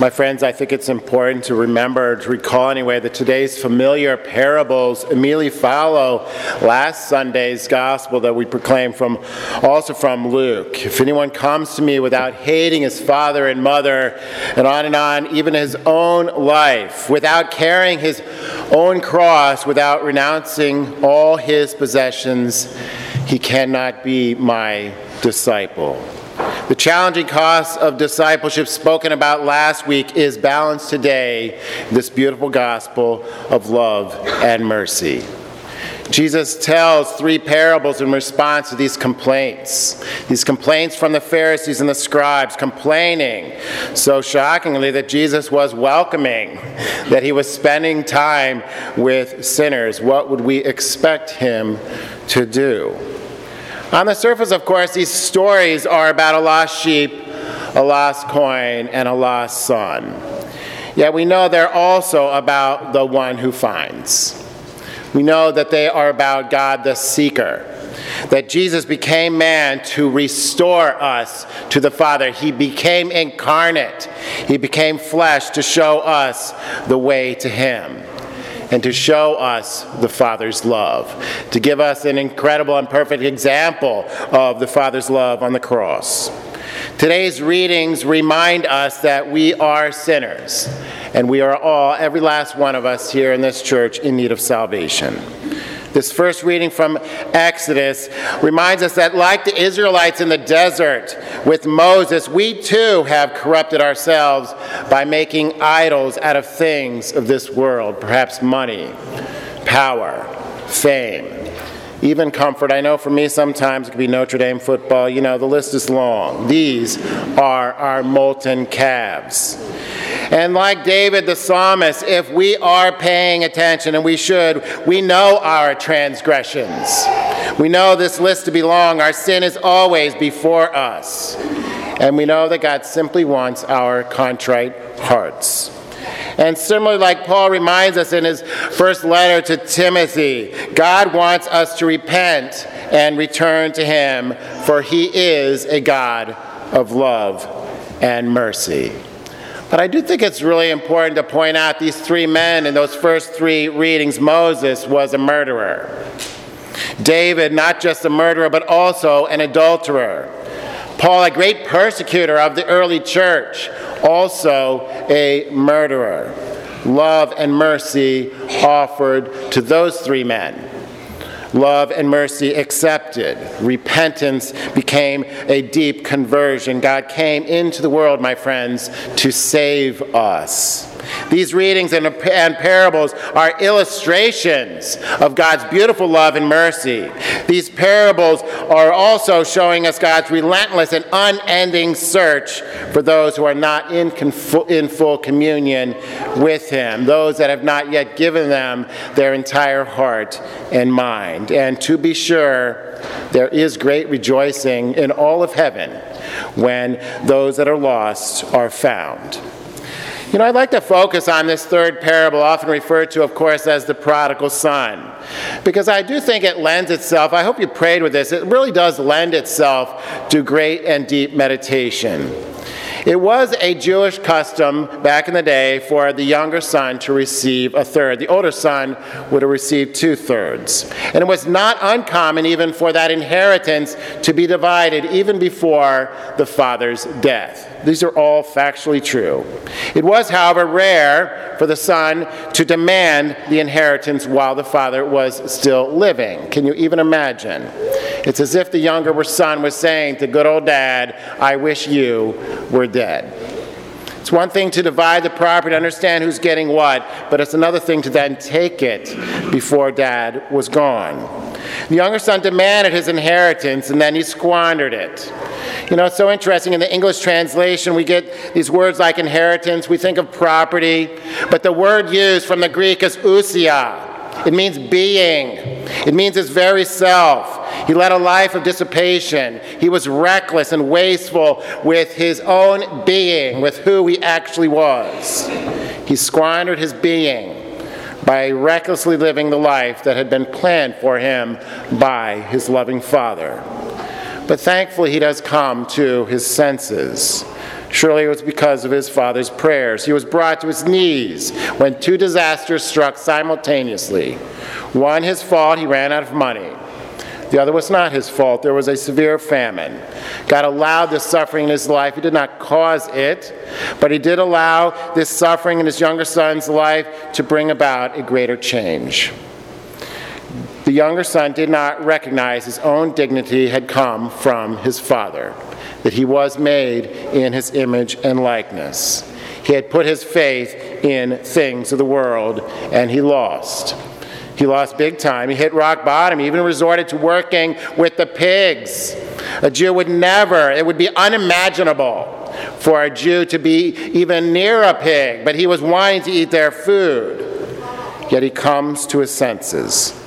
My friends, I think it's important to remember, to recall anyway, that today's familiar parables immediately follow last Sunday's gospel that we proclaimed from, also from Luke. If anyone comes to me without hating his father and mother, and on and on, even his own life, without carrying his own cross, without renouncing all his possessions, he cannot be my disciple. The challenging cost of discipleship spoken about last week is balanced today this beautiful gospel of love and mercy. Jesus tells three parables in response to these complaints. These complaints from the Pharisees and the scribes, complaining so shockingly that Jesus was welcoming, that he was spending time with sinners. What would we expect him to do? On the surface, of course, these stories are about a lost sheep, a lost coin, and a lost son. Yet we know they're also about the one who finds. We know that they are about God the seeker, that Jesus became man to restore us to the Father. He became incarnate, He became flesh to show us the way to Him and to show us the Father's love, to give us an incredible and perfect example of the Father's love on the cross. Today's readings remind us that we are sinners, and we are all, every last one of us here in this church, in need of salvation. This first reading from Exodus reminds us that, like the Israelites in the desert with Moses, we too have corrupted ourselves by making idols out of things of this world, perhaps money, power, fame even comfort. I know for me sometimes it could be Notre Dame football. You know, the list is long. These are our molten calves. And like David the psalmist, if we are paying attention, and we should, we know our transgressions. We know this list to be long. Our sin is always before us. And we know that God simply wants our contrite hearts. And similarly, like Paul reminds us in his first letter to Timothy, God wants us to repent and return to him, for he is a God of love and mercy. But I do think it's really important to point out these three men in those first three readings. Moses was a murderer. David, not just a murderer, but also an adulterer. Paul, a great persecutor of the early church, also a murderer. Love and mercy offered to those three men. Love and mercy accepted. Repentance became a deep conversion. God came into the world, my friends, to save us. These readings and, and parables are illustrations of God's beautiful love and mercy. These parables are also showing us God's relentless and unending search for those who are not in, in full communion with Him, those that have not yet given them their entire heart and mind. And to be sure, there is great rejoicing in all of heaven when those that are lost are found. You know, I'd like to focus on this third parable, often referred to, of course, as the prodigal son, because I do think it lends itself, I hope you prayed with this, it really does lend itself to great and deep meditation. It was a Jewish custom back in the day for the younger son to receive a third. The older son would have received two thirds. And it was not uncommon even for that inheritance to be divided even before the father's death. These are all factually true. It was, however, rare for the son to demand the inheritance while the father was still living. Can you even imagine? It's as if the younger son was saying to good old dad, I wish you were dead. It's one thing to divide the property, understand who's getting what, but it's another thing to then take it before dad was gone. The younger son demanded his inheritance and then he squandered it. You know, it's so interesting. In the English translation, we get these words like inheritance, we think of property, but the word used from the Greek is ousia. It means being, it means his very self. He led a life of dissipation. He was reckless and wasteful with his own being, with who he actually was. He squandered his being by recklessly living the life that had been planned for him by his loving father. But thankfully, he does come to his senses, Surely it was because of his father's prayers. He was brought to his knees when two disasters struck simultaneously. One, his fault, he ran out of money. The other was not his fault. There was a severe famine. God allowed this suffering in his life. He did not cause it, but he did allow this suffering in his younger son's life to bring about a greater change. The younger son did not recognize his own dignity had come from his father, that he was made in his image and likeness. He had put his faith in things of the world, and he lost. He lost big time. He hit rock bottom. He even resorted to working with the pigs. A Jew would never, it would be unimaginable for a Jew to be even near a pig, but he was wanting to eat their food. Yet he comes to his senses.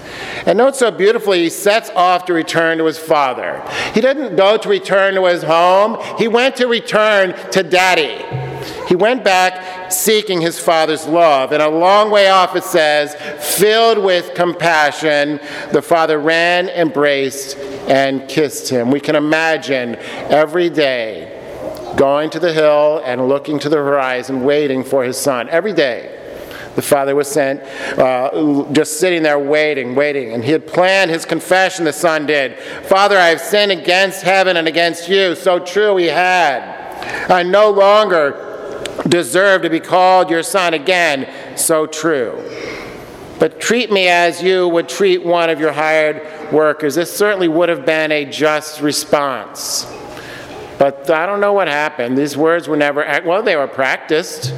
And note so beautifully, he sets off to return to his father. He didn't go to return to his home, he went to return to daddy. He went back seeking his father's love. And a long way off it says, filled with compassion, the father ran, embraced, and kissed him. We can imagine every day going to the hill and looking to the horizon, waiting for his son. Every day. The father was sent, uh, just sitting there waiting, waiting. And he had planned his confession, the son did. Father, I have sinned against heaven and against you. So true he had. I no longer deserve to be called your son again. So true. But treat me as you would treat one of your hired workers. This certainly would have been a just response. But I don't know what happened. These words were never, well, they were practiced,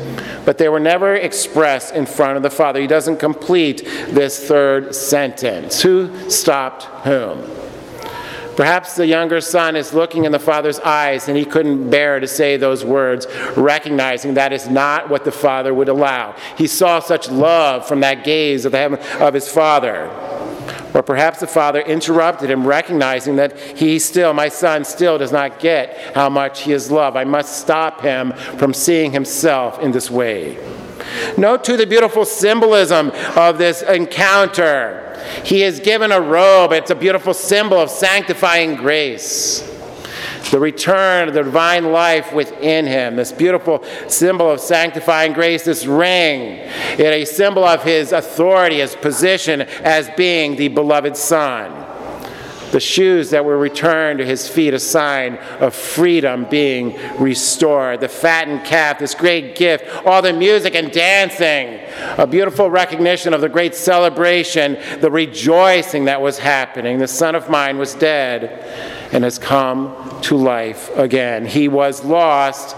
but they were never expressed in front of the Father. He doesn't complete this third sentence. Who stopped whom? Perhaps the younger son is looking in the father's eyes and he couldn't bear to say those words, recognizing that is not what the father would allow. He saw such love from that gaze of, the, of his father. Or perhaps the father interrupted him, recognizing that he still, my son, still does not get how much he is loved. I must stop him from seeing himself in this way. Note too the beautiful symbolism of this encounter. He is given a robe, it's a beautiful symbol of sanctifying grace. The return of the divine life within him, this beautiful symbol of sanctifying grace, this ring, it a symbol of his authority, his position as being the beloved Son the shoes that were returned to his feet, a sign of freedom being restored, the fattened calf, this great gift, all the music and dancing, a beautiful recognition of the great celebration, the rejoicing that was happening. The son of mine was dead and has come to life again. He was lost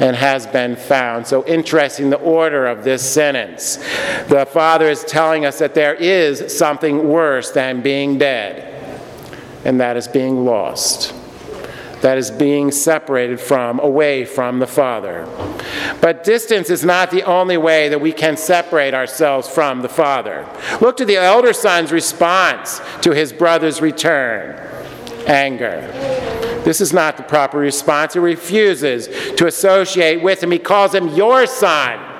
and has been found. So interesting the order of this sentence. The Father is telling us that there is something worse than being dead and that is being lost. That is being separated from, away from the Father. But distance is not the only way that we can separate ourselves from the Father. Look to the elder son's response to his brother's return anger. This is not the proper response. He refuses to associate with him. He calls him your son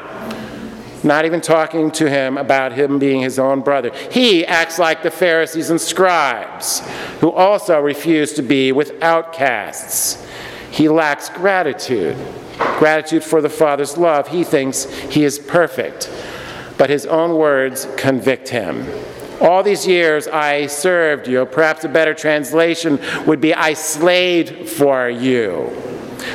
not even talking to him about him being his own brother. He acts like the Pharisees and scribes, who also refuse to be with outcasts. He lacks gratitude, gratitude for the Father's love. He thinks he is perfect, but his own words convict him. All these years I served you. Perhaps a better translation would be I slaved for you.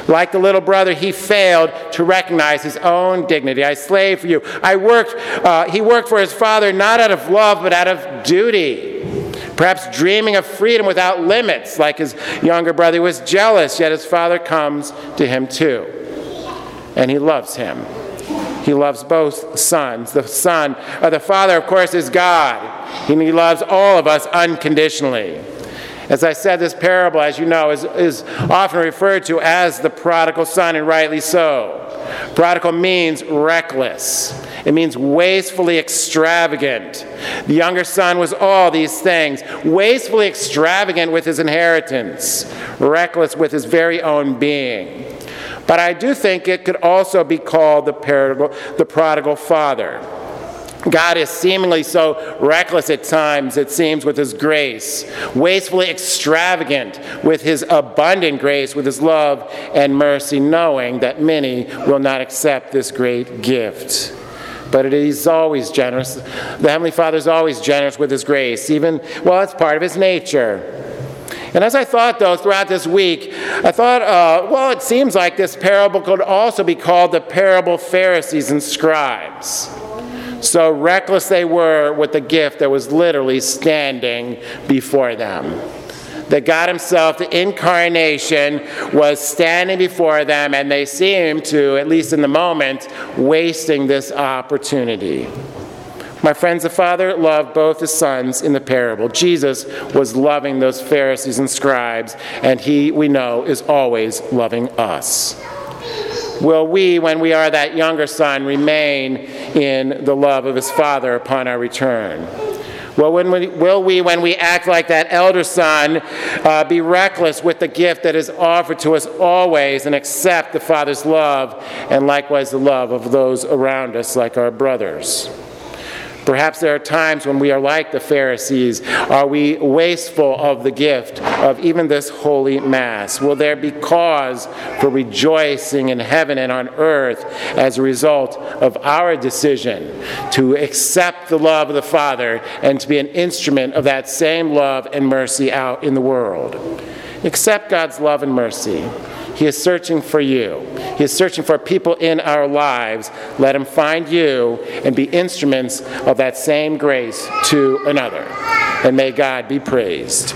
Like the little brother, he failed to recognize his own dignity. I slaved for you. I worked, uh, he worked for his father not out of love, but out of duty. Perhaps dreaming of freedom without limits, like his younger brother was jealous, yet his father comes to him too. And he loves him. He loves both sons. The son, uh, the father, of course, is God. And he loves all of us unconditionally. As I said, this parable, as you know, is, is often referred to as the prodigal son, and rightly so. Prodigal means reckless. It means wastefully extravagant. The younger son was all these things wastefully extravagant with his inheritance, reckless with his very own being. But I do think it could also be called the, parable, the prodigal father. God is seemingly so reckless at times, it seems, with His grace, wastefully extravagant with His abundant grace, with His love and mercy, knowing that many will not accept this great gift. But He's always generous. The Heavenly Father is always generous with His grace, even, well, it's part of His nature. And as I thought, though, throughout this week, I thought, uh, well, it seems like this parable could also be called the parable Pharisees and scribes. So reckless they were with the gift that was literally standing before them. That God Himself, the incarnation, was standing before them, and they seemed to, at least in the moment, wasting this opportunity. My friends, the Father loved both his sons in the parable. Jesus was loving those Pharisees and scribes, and he, we know, is always loving us. Will we, when we are that younger son, remain in the love of his Father upon our return? Well, when we, will we, when we act like that elder son, uh, be reckless with the gift that is offered to us always and accept the Father's love and likewise the love of those around us, like our brothers? Perhaps there are times when we are like the Pharisees. Are we wasteful of the gift of even this holy Mass? Will there be cause for rejoicing in heaven and on earth as a result of our decision to accept the love of the Father and to be an instrument of that same love and mercy out in the world? Accept God's love and mercy. He is searching for you. He is searching for people in our lives. Let Him find you and be instruments of that same grace to another. And may God be praised.